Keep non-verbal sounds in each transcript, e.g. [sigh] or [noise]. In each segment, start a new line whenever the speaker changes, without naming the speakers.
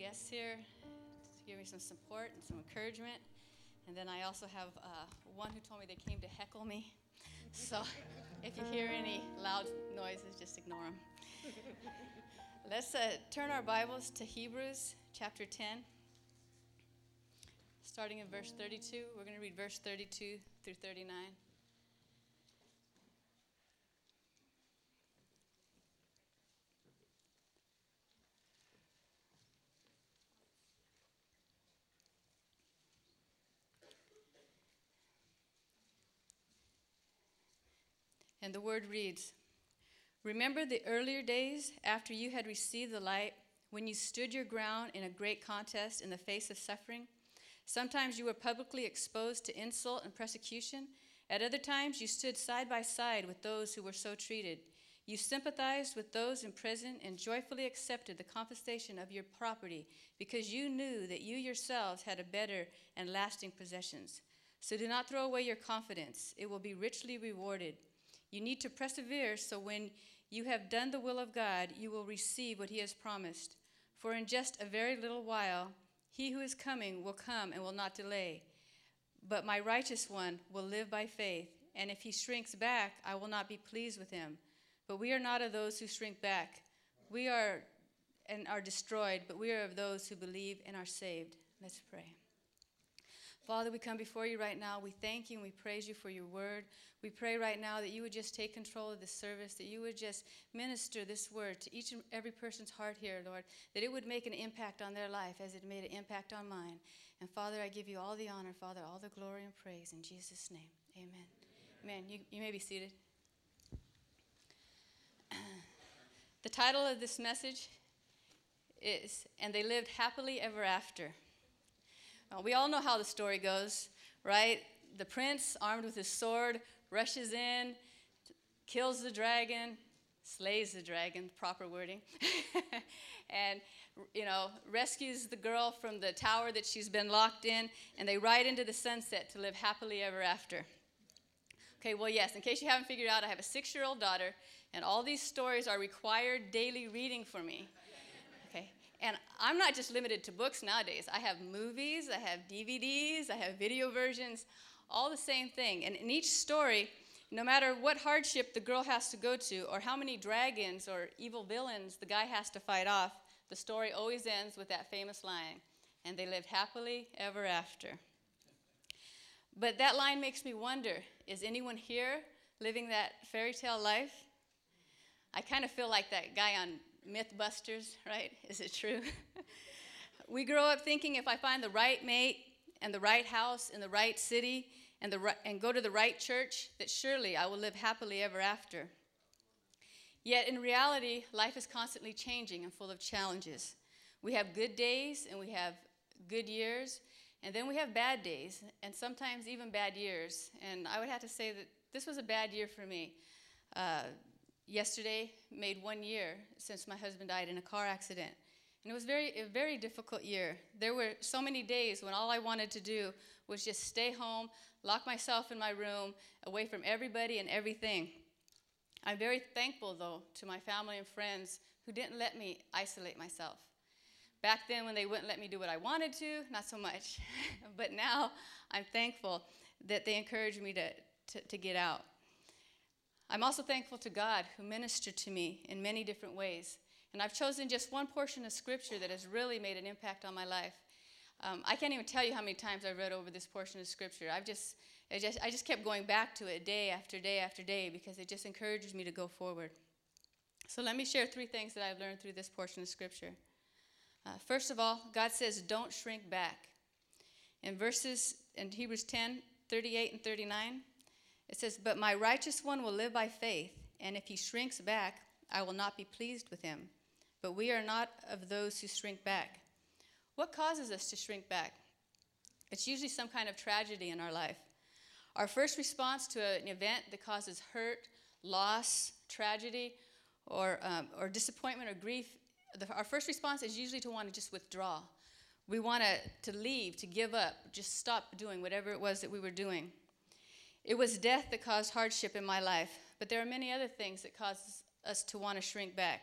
guests here to give me some support and some encouragement. And then I also have uh, one who told me they came to heckle me. [laughs] So if you hear any loud noises, just ignore them. [laughs] Let's uh, turn our Bibles to Hebrews chapter 10, starting in verse 32. We're going to read verse 32 through 39. And the word reads Remember the earlier days after you had received the light, when you stood your ground in a great contest in the face of suffering? Sometimes you were publicly exposed to insult and persecution. At other times, you stood side by side with those who were so treated. You sympathized with those in prison and joyfully accepted the confiscation of your property because you knew that you yourselves had a better and lasting possessions. So do not throw away your confidence, it will be richly rewarded. You need to persevere so when you have done the will of God, you will receive what He has promised. For in just a very little while, He who is coming will come and will not delay. But my righteous one will live by faith, and if he shrinks back, I will not be pleased with him. But we are not of those who shrink back. We are and are destroyed, but we are of those who believe and are saved. Let's pray. Father, we come before you right now. We thank you and we praise you for your word. We pray right now that you would just take control of this service, that you would just minister this word to each and every person's heart here, Lord, that it would make an impact on their life as it made an impact on mine. And Father, I give you all the honor, Father, all the glory and praise in Jesus' name. Amen. Amen. You, you may be seated. [clears throat] the title of this message is And They Lived Happily Ever After. Well, we all know how the story goes, right? The prince, armed with his sword, rushes in, kills the dragon, slays the dragon, proper wording, [laughs] and you know, rescues the girl from the tower that she's been locked in, and they ride into the sunset to live happily ever after. Okay, well, yes, in case you haven't figured out, I have a six year old daughter, and all these stories are required daily reading for me. And I'm not just limited to books nowadays. I have movies, I have DVDs, I have video versions, all the same thing. And in each story, no matter what hardship the girl has to go to, or how many dragons or evil villains the guy has to fight off, the story always ends with that famous line and they lived happily ever after. But that line makes me wonder is anyone here living that fairy tale life? I kind of feel like that guy on Mythbusters, right? Is it true? [laughs] we grow up thinking if I find the right mate and the right house in the right city and, the, and go to the right church, that surely I will live happily ever after. Yet in reality, life is constantly changing and full of challenges. We have good days and we have good years, and then we have bad days and sometimes even bad years. And I would have to say that this was a bad year for me. Uh, yesterday made one year since my husband died in a car accident. And it was very, a very difficult year. There were so many days when all I wanted to do was just stay home, lock myself in my room, away from everybody and everything. I'm very thankful, though, to my family and friends who didn't let me isolate myself. Back then, when they wouldn't let me do what I wanted to, not so much. [laughs] but now, I'm thankful that they encouraged me to, to, to get out. I'm also thankful to God who ministered to me in many different ways. And I've chosen just one portion of scripture that has really made an impact on my life. Um, I can't even tell you how many times I've read over this portion of scripture. I've just, I just, I just kept going back to it day after day after day because it just encourages me to go forward. So let me share three things that I've learned through this portion of scripture. Uh, first of all, God says, don't shrink back. In verses in Hebrews 10 38 and 39, it says, But my righteous one will live by faith, and if he shrinks back, I will not be pleased with him. But we are not of those who shrink back. What causes us to shrink back? It's usually some kind of tragedy in our life. Our first response to an event that causes hurt, loss, tragedy, or, um, or disappointment or grief, the, our first response is usually to want to just withdraw. We want to, to leave, to give up, just stop doing whatever it was that we were doing. It was death that caused hardship in my life, but there are many other things that cause us to want to shrink back.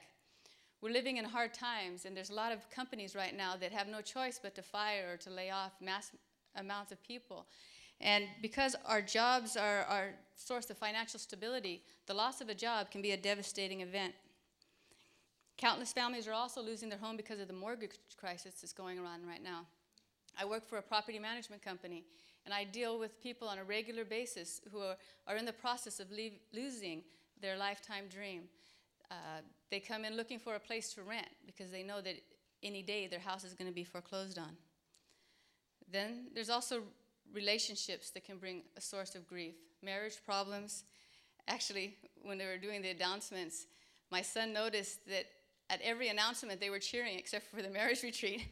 we're living in hard times, and there's a lot of companies right now that have no choice but to fire or to lay off mass amounts of people. And because our jobs are our source of financial stability, the loss of a job can be a devastating event. Countless families are also losing their home because of the mortgage crisis that's going on right now. I work for a property management company, and I deal with people on a regular basis who are, are in the process of leave, losing their lifetime dream. Uh, they come in looking for a place to rent because they know that any day their house is going to be foreclosed on. Then there's also relationships that can bring a source of grief, marriage problems. Actually, when they were doing the announcements, my son noticed that at every announcement they were cheering except for the marriage [laughs] retreat.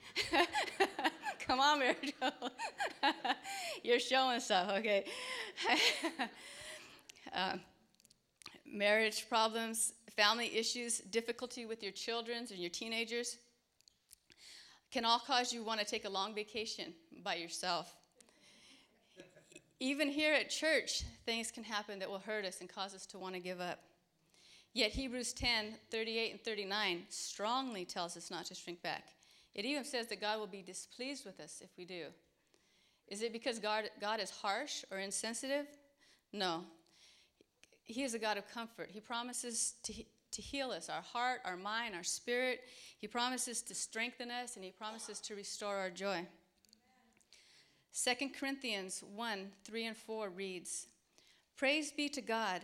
Come on, marriage. [laughs] You're showing stuff, okay? [laughs] uh, marriage problems, family issues, difficulty with your children and your teenagers can all cause you want to take a long vacation by yourself. Even here at church, things can happen that will hurt us and cause us to want to give up. Yet Hebrews 10 38 and 39 strongly tells us not to shrink back. It even says that God will be displeased with us if we do. Is it because God, God is harsh or insensitive? No. He is a God of comfort. He promises to, to heal us, our heart, our mind, our spirit. He promises to strengthen us, and He promises to restore our joy. 2 Corinthians 1 3 and 4 reads Praise be to God.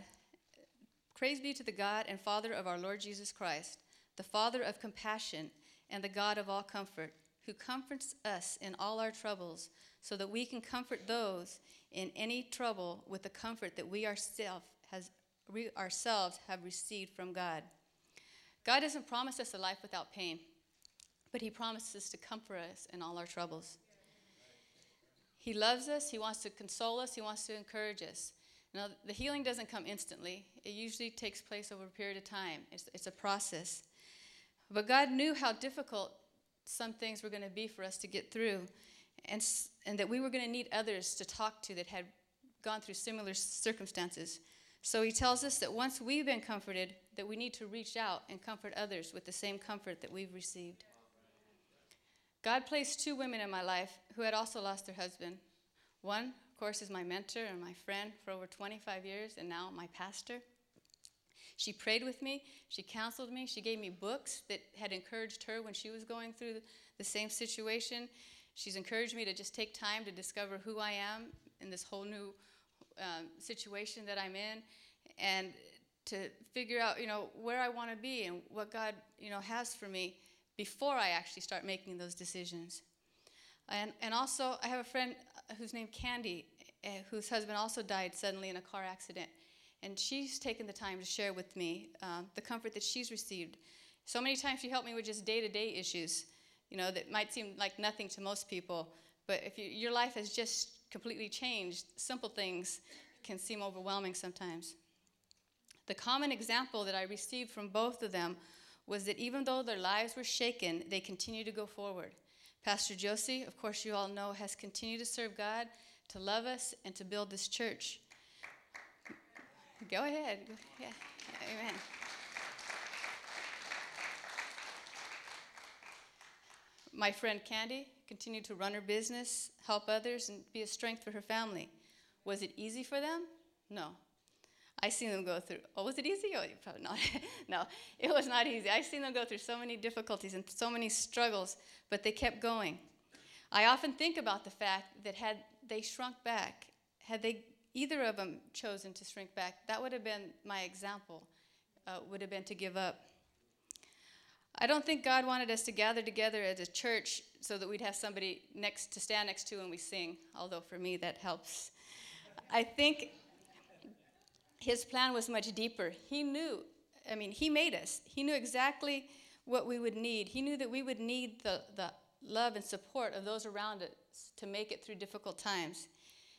Praise be to the God and Father of our Lord Jesus Christ, the Father of compassion and the God of all comfort, who comforts us in all our troubles, so that we can comfort those in any trouble with the comfort that we ourselves has we ourselves have received from God. God doesn't promise us a life without pain, but He promises to comfort us in all our troubles. He loves us, He wants to console us, He wants to encourage us. Now, the healing doesn't come instantly, it usually takes place over a period of time. It's, it's a process. But God knew how difficult some things were going to be for us to get through, and, and that we were going to need others to talk to that had gone through similar circumstances. So he tells us that once we've been comforted, that we need to reach out and comfort others with the same comfort that we've received. God placed two women in my life who had also lost their husband. One, of course, is my mentor and my friend for over 25 years, and now my pastor. She prayed with me, she counseled me, she gave me books that had encouraged her when she was going through the same situation. She's encouraged me to just take time to discover who I am in this whole new um, situation that I'm in and to figure out, you know, where I want to be and what God, you know, has for me before I actually start making those decisions. And, and also, I have a friend uh, who's named Candy, uh, whose husband also died suddenly in a car accident. And she's taken the time to share with me um, the comfort that she's received. So many times she helped me with just day to day issues, you know, that might seem like nothing to most people. But if you, your life has just completely changed, simple things can seem overwhelming sometimes. The common example that I received from both of them was that even though their lives were shaken, they continued to go forward. Pastor Josie, of course, you all know, has continued to serve God, to love us, and to build this church. Go ahead. Yeah. Amen. My friend Candy continued to run her business, help others, and be a strength for her family. Was it easy for them? No. I seen them go through. Oh, was it easy? Oh, probably not. [laughs] no, it was not easy. I seen them go through so many difficulties and so many struggles, but they kept going. I often think about the fact that had they shrunk back, had they either of them chosen to shrink back, that would have been my example. Uh, would have been to give up. I don't think God wanted us to gather together as a church so that we'd have somebody next to stand next to when we sing, although for me that helps. I think his plan was much deeper. He knew, I mean, he made us. He knew exactly what we would need. He knew that we would need the, the love and support of those around us to make it through difficult times.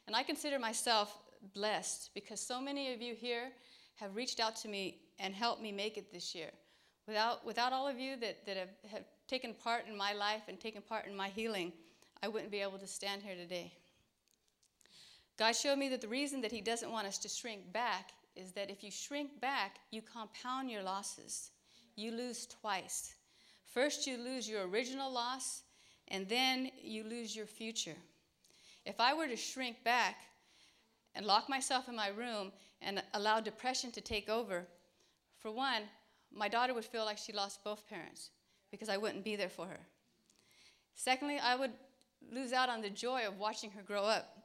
And I consider myself blessed because so many of you here have reached out to me and helped me make it this year. Without, without all of you that, that have, have taken part in my life and taken part in my healing, I wouldn't be able to stand here today. God showed me that the reason that He doesn't want us to shrink back is that if you shrink back, you compound your losses. You lose twice. First, you lose your original loss, and then you lose your future. If I were to shrink back and lock myself in my room and allow depression to take over, for one, my daughter would feel like she lost both parents because I wouldn't be there for her. Secondly, I would lose out on the joy of watching her grow up.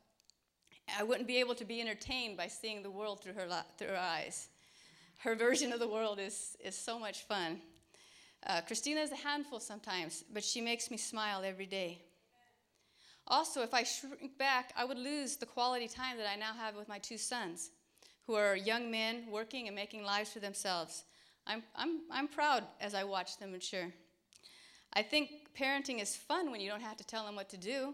I wouldn't be able to be entertained by seeing the world through her, through her eyes. Her version of the world is, is so much fun. Uh, Christina is a handful sometimes, but she makes me smile every day. Also, if I shrink back, I would lose the quality time that I now have with my two sons, who are young men working and making lives for themselves. I'm, I'm, I'm proud as I watch them mature. I think parenting is fun when you don't have to tell them what to do.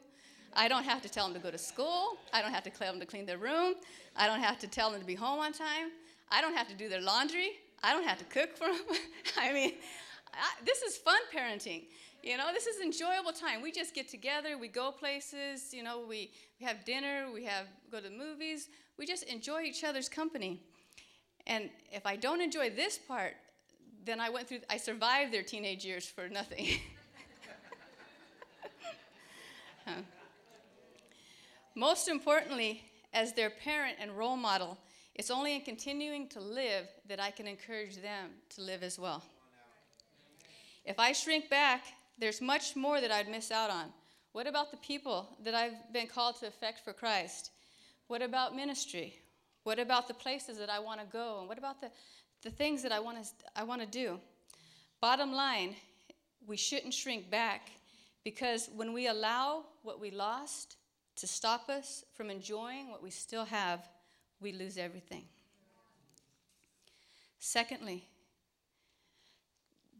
I don't have to tell them to go to school. I don't have to tell them to clean their room. I don't have to tell them to be home on time. I don't have to do their laundry. I don't have to cook for [laughs] them. [laughs] I mean, I, this is fun parenting. You know, this is enjoyable time. We just get together, we go places, you know, we, we have dinner, we have go to the movies. We just enjoy each other's company. And if I don't enjoy this part, then I went through I survived their teenage years for nothing. [laughs] Most importantly, as their parent and role model, it's only in continuing to live that I can encourage them to live as well. If I shrink back, there's much more that I'd miss out on. What about the people that I've been called to affect for Christ? What about ministry? What about the places that I want to go? And what about the, the things that I want to I want to do? Bottom line, we shouldn't shrink back because when we allow what we lost to stop us from enjoying what we still have, we lose everything. Secondly,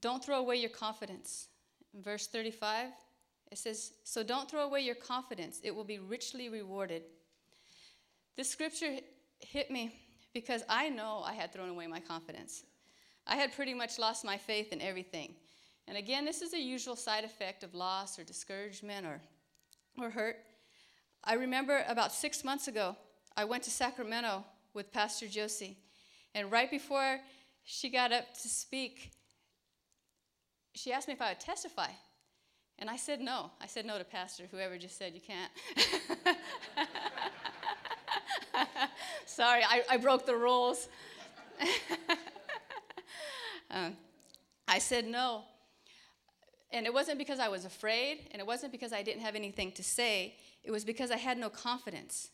don't throw away your confidence. Verse 35, it says, So don't throw away your confidence, it will be richly rewarded. This scripture hit me because I know I had thrown away my confidence. I had pretty much lost my faith in everything. And again, this is a usual side effect of loss or discouragement or, or hurt. I remember about six months ago, I went to Sacramento with Pastor Josie. And right before she got up to speak, she asked me if I would testify. And I said no. I said no to Pastor, whoever just said you can't. [laughs] Sorry, I, I, broke the rules. [laughs] um, I said no. And it wasn't because I was afraid, and it wasn't because I didn't have anything to say. It was because I had no confidence.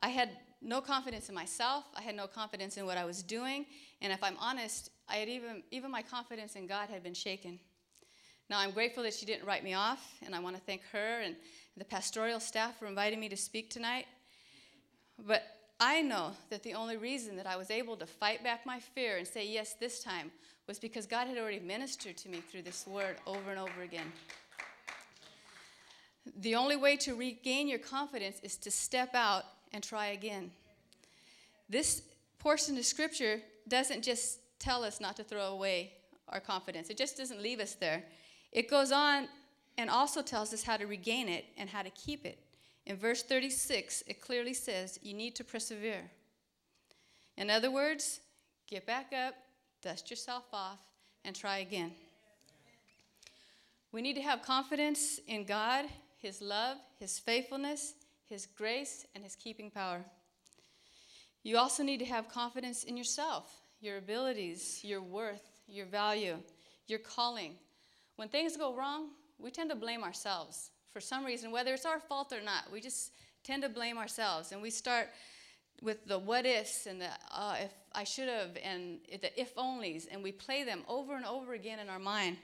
I had no confidence in myself. I had no confidence in what I was doing. And if I'm honest, I had even, even my confidence in God had been shaken. Now, I'm grateful that she didn't write me off, and I want to thank her and the pastoral staff for inviting me to speak tonight. But I know that the only reason that I was able to fight back my fear and say yes this time was because God had already ministered to me through this word over and over again. The only way to regain your confidence is to step out and try again. This portion of scripture doesn't just tell us not to throw away our confidence, it just doesn't leave us there. It goes on and also tells us how to regain it and how to keep it. In verse 36, it clearly says you need to persevere. In other words, get back up, dust yourself off, and try again. We need to have confidence in God, His love, His faithfulness, His grace, and His keeping power. You also need to have confidence in yourself, your abilities, your worth, your value, your calling. When things go wrong, we tend to blame ourselves for some reason, whether it's our fault or not. We just tend to blame ourselves, and we start with the what ifs and the uh, if I should have and the if onlys, and we play them over and over again in our mind.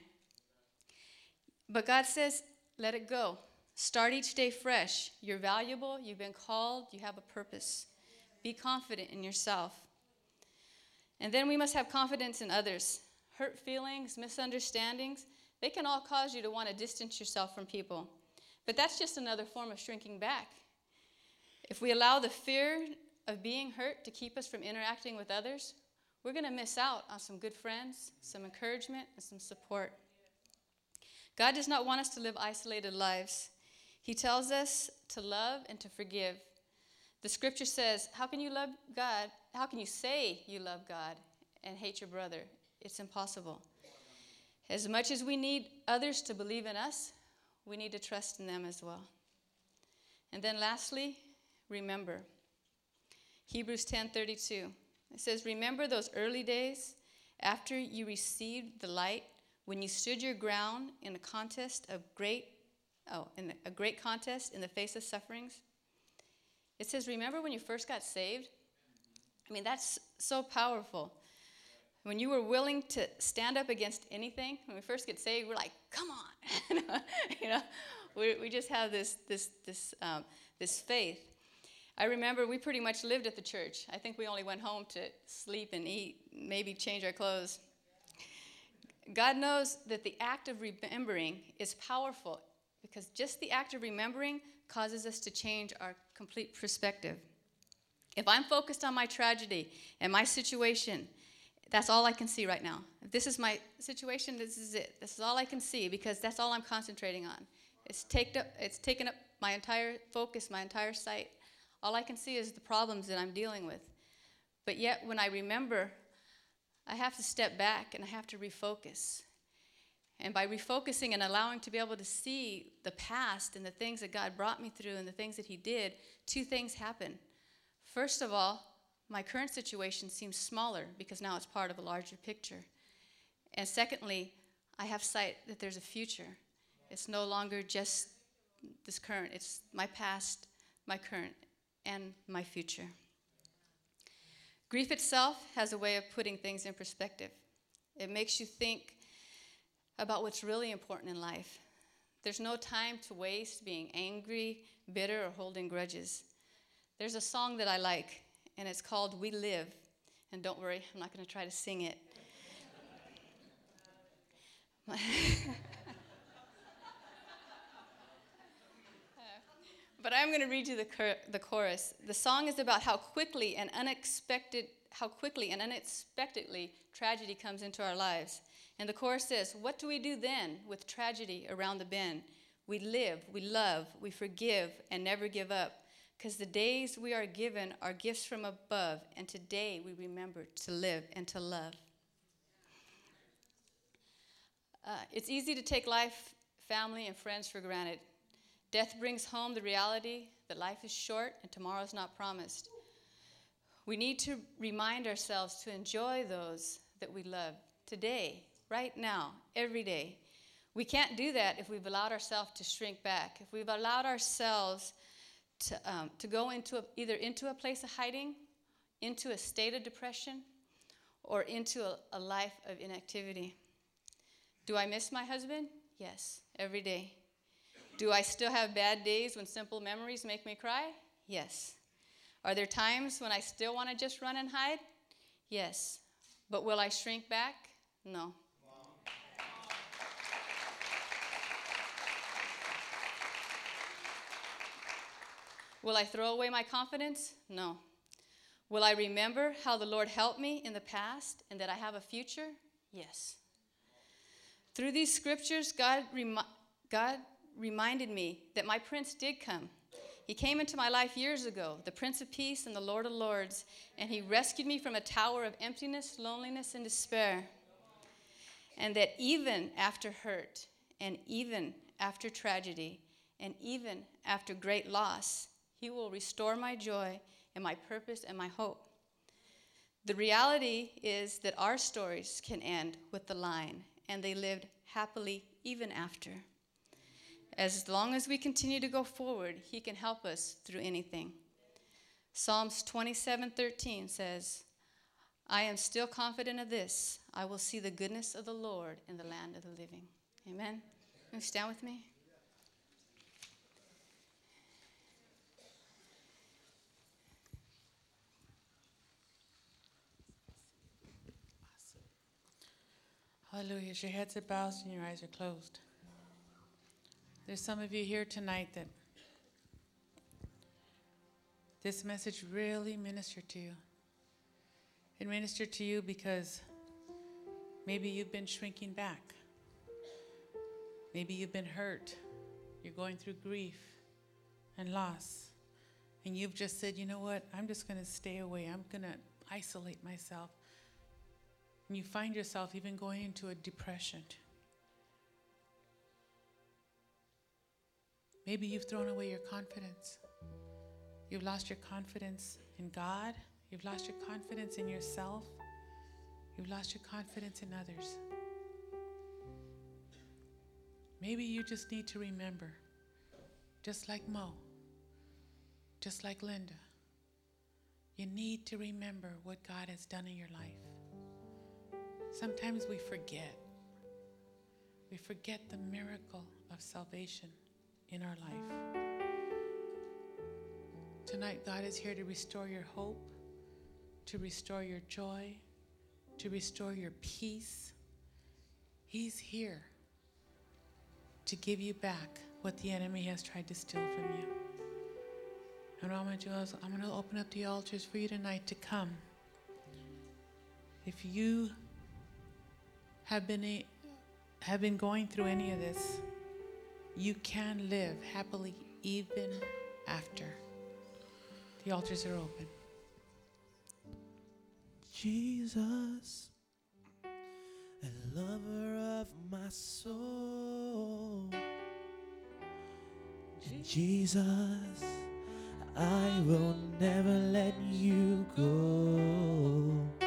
But God says, let it go. Start each day fresh. You're valuable, you've been called, you have a purpose. Be confident in yourself. And then we must have confidence in others. Hurt feelings, misunderstandings, they can all cause you to want to distance yourself from people. But that's just another form of shrinking back. If we allow the fear of being hurt to keep us from interacting with others, we're going to miss out on some good friends, some encouragement, and some support. God does not want us to live isolated lives. He tells us to love and to forgive. The scripture says, How can you love God? How can you say you love God and hate your brother? It's impossible. As much as we need others to believe in us, we need to trust in them as well. And then lastly, remember. Hebrews 10:32. It says, "Remember those early days after you received the light when you stood your ground in a contest of great oh, in a great contest in the face of sufferings." It says, "Remember when you first got saved?" I mean, that's so powerful. When you were willing to stand up against anything, when we first get saved, we're like, come on. [laughs] you know, we, we just have this, this, this, um, this faith. I remember we pretty much lived at the church. I think we only went home to sleep and eat, maybe change our clothes. God knows that the act of remembering is powerful because just the act of remembering causes us to change our complete perspective. If I'm focused on my tragedy and my situation, that's all I can see right now. If this is my situation, this is it. This is all I can see because that's all I'm concentrating on. It's, taked up, it's taken up my entire focus, my entire sight. All I can see is the problems that I'm dealing with. But yet, when I remember, I have to step back and I have to refocus. And by refocusing and allowing to be able to see the past and the things that God brought me through and the things that He did, two things happen. First of all, my current situation seems smaller because now it's part of a larger picture. And secondly, I have sight that there's a future. It's no longer just this current, it's my past, my current, and my future. Grief itself has a way of putting things in perspective. It makes you think about what's really important in life. There's no time to waste being angry, bitter, or holding grudges. There's a song that I like and it's called We Live. And don't worry, I'm not going to try to sing it. [laughs] but I'm going to read you the, the chorus. The song is about how quickly and unexpected, how quickly and unexpectedly tragedy comes into our lives. And the chorus says, What do we do then with tragedy around the bend? We live, we love, we forgive, and never give up because the days we are given are gifts from above, and today we remember to live and to love. Uh, it's easy to take life, family, and friends for granted. Death brings home the reality that life is short and tomorrow is not promised. We need to remind ourselves to enjoy those that we love today, right now, every day. We can't do that if we've allowed ourselves to shrink back, if we've allowed ourselves to, um, to go into a, either into a place of hiding, into a state of depression, or into a, a life of inactivity. Do I miss my husband? Yes, every day. Do I still have bad days when simple memories make me cry? Yes. Are there times when I still want to just run and hide? Yes. But will I shrink back? No. Will I throw away my confidence? No. Will I remember how the Lord helped me in the past and that I have a future? Yes. Through these scriptures, God, remi- God reminded me that my prince did come. He came into my life years ago, the Prince of Peace and the Lord of Lords, and he rescued me from a tower of emptiness, loneliness, and despair. And that even after hurt, and even after tragedy, and even after great loss, he will restore my joy and my purpose and my hope. The reality is that our stories can end with the line, and they lived happily even after. As long as we continue to go forward, He can help us through anything. Psalms 27:13 says, I am still confident of this. I will see the goodness of the Lord in the land of the living. Amen. Can you stand with me?
Hallelujah. As your heads are bowed and your eyes are closed. There's some of you here tonight that this message really ministered to you. It ministered to you because maybe you've been shrinking back. Maybe you've been hurt. You're going through grief and loss. And you've just said, you know what? I'm just going to stay away. I'm going to isolate myself and you find yourself even going into a depression. Maybe you've thrown away your confidence. You've lost your confidence in God. You've lost your confidence in yourself. You've lost your confidence in others. Maybe you just need to remember, just like Mo, just like Linda, you need to remember what God has done in your life. Sometimes we forget. We forget the miracle of salvation in our life. Tonight, God is here to restore your hope, to restore your joy, to restore your peace. He's here to give you back what the enemy has tried to steal from you. And to do is I'm going to open up the altars for you tonight to come. If you have been have been going through any of this, you can live happily even after. The altars are open.
Jesus, a lover of my soul. Jesus, I will never let you go.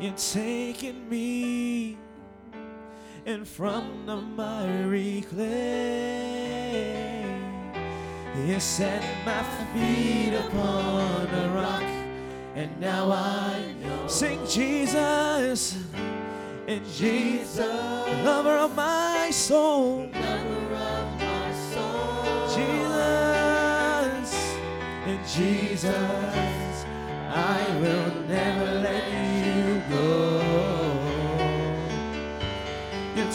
You're taking me and from the miry clay. You set my feet upon a rock, and now I know. Sing Jesus, and Jesus, lover of my soul. Lover of my soul. Jesus, and Jesus, I will never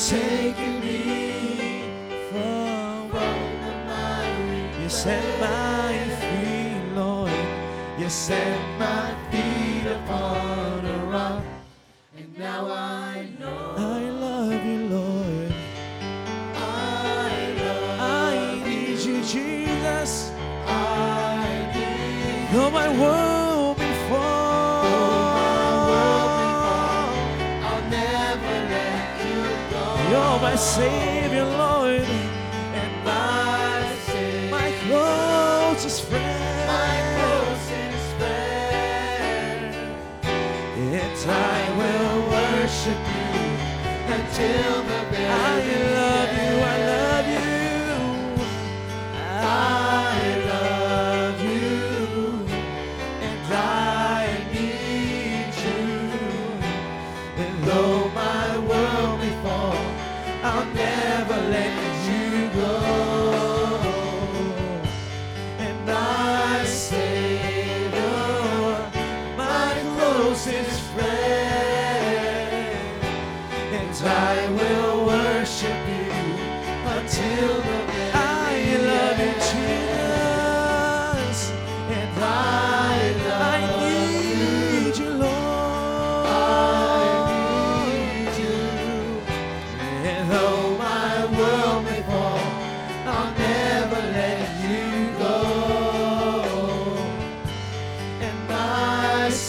Taking me from, miry You set my feet, Lord. You set my Savior, Lord, and my Savior, my closest friend, my closest friend. And I will worship you until the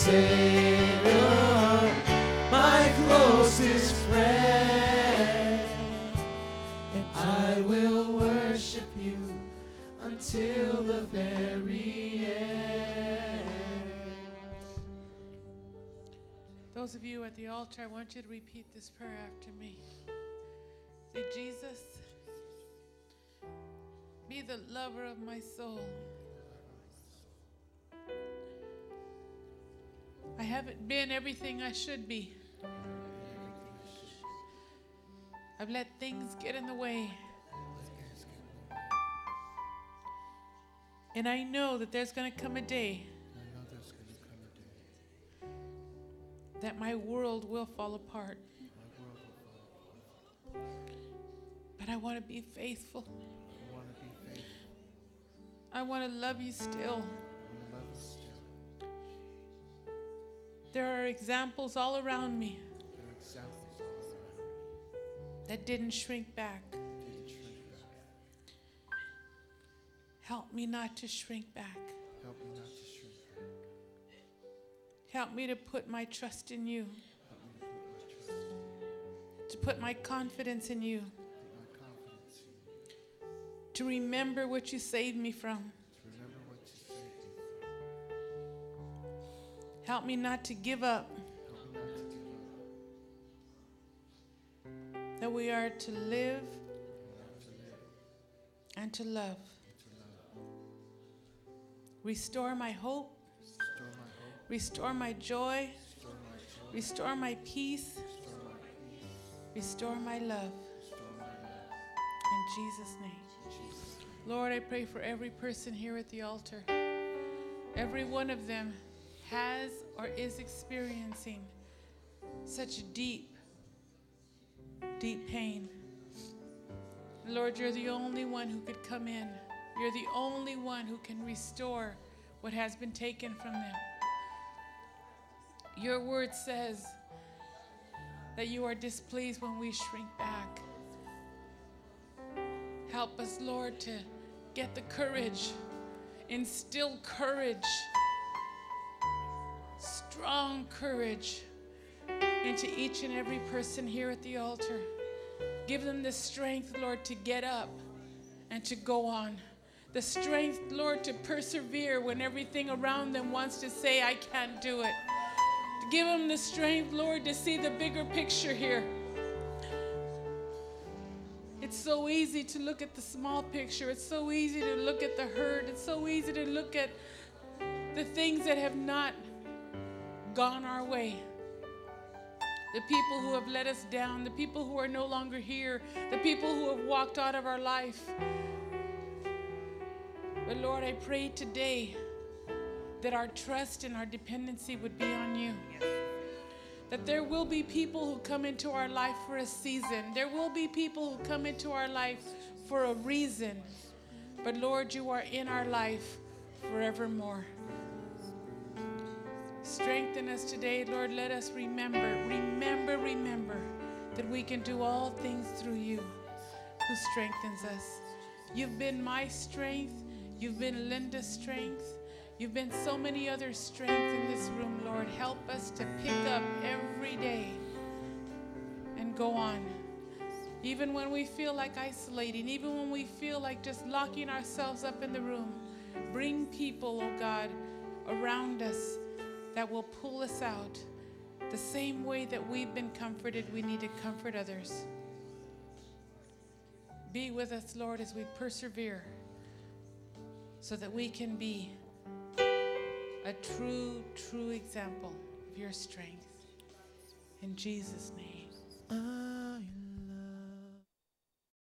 Savior, my closest friend, and I will worship you until the very end.
Those of you at the altar, I want you to repeat this prayer after me. Say, Jesus, be the lover of my soul. I haven't been everything I should be. I've let things get in the way. And I know that there's going to come a day that my world will fall apart. But I want to be faithful. I want to love you still. There are examples all around me that didn't shrink back. Help me not to shrink back.
Help me not to shrink back.
Help me to put my trust in you,
to put my trust in you,
to put my confidence in you.
put my confidence in you,
to remember what you saved me from. Help me not to give up, that we are to live and to love. Restore my hope,
Restore my
joy,
Restore my
peace,
Restore my
love. In Jesus' name. Lord, I pray for every person here at the altar. Every one of them has or is experiencing such deep, deep pain. Lord, you're the only one who could come in. You're the only one who can restore what has been taken from them. Your word says that you are displeased when we shrink back. Help us, Lord, to get the courage, instill courage, strong courage into each and every person here at the altar. Give them the strength, Lord, to get up and to go on. The strength, Lord, to persevere when everything around them wants to say, I can't do it. Give them the strength, Lord, to see the bigger picture here. It's so easy to look at the small picture. It's so easy to look at the hurt. It's so easy to look at the things that have not gone our way. The people who have let us down, the people who are no longer here, the people who have walked out of our life. But Lord, I pray today that our trust and our dependency would be on you. That there will be people who come into our life for a season. There will be people who come into our life for a reason. But Lord, you are in our life forevermore. Strengthen us today, Lord. Let us remember, remember, remember that we can do all things through you who strengthens us. You've been my strength. You've been Linda's strength. You've been so many other strengths in this room, Lord. Help us to pick up every day and go on. Even when we feel like isolating, even when we feel like just locking ourselves up in the room, bring people, oh God, around us that will pull us out. The same way that we've been comforted, we need to comfort others. Be with us, Lord, as we persevere so that we can be a true, true example of your strength. In Jesus' name.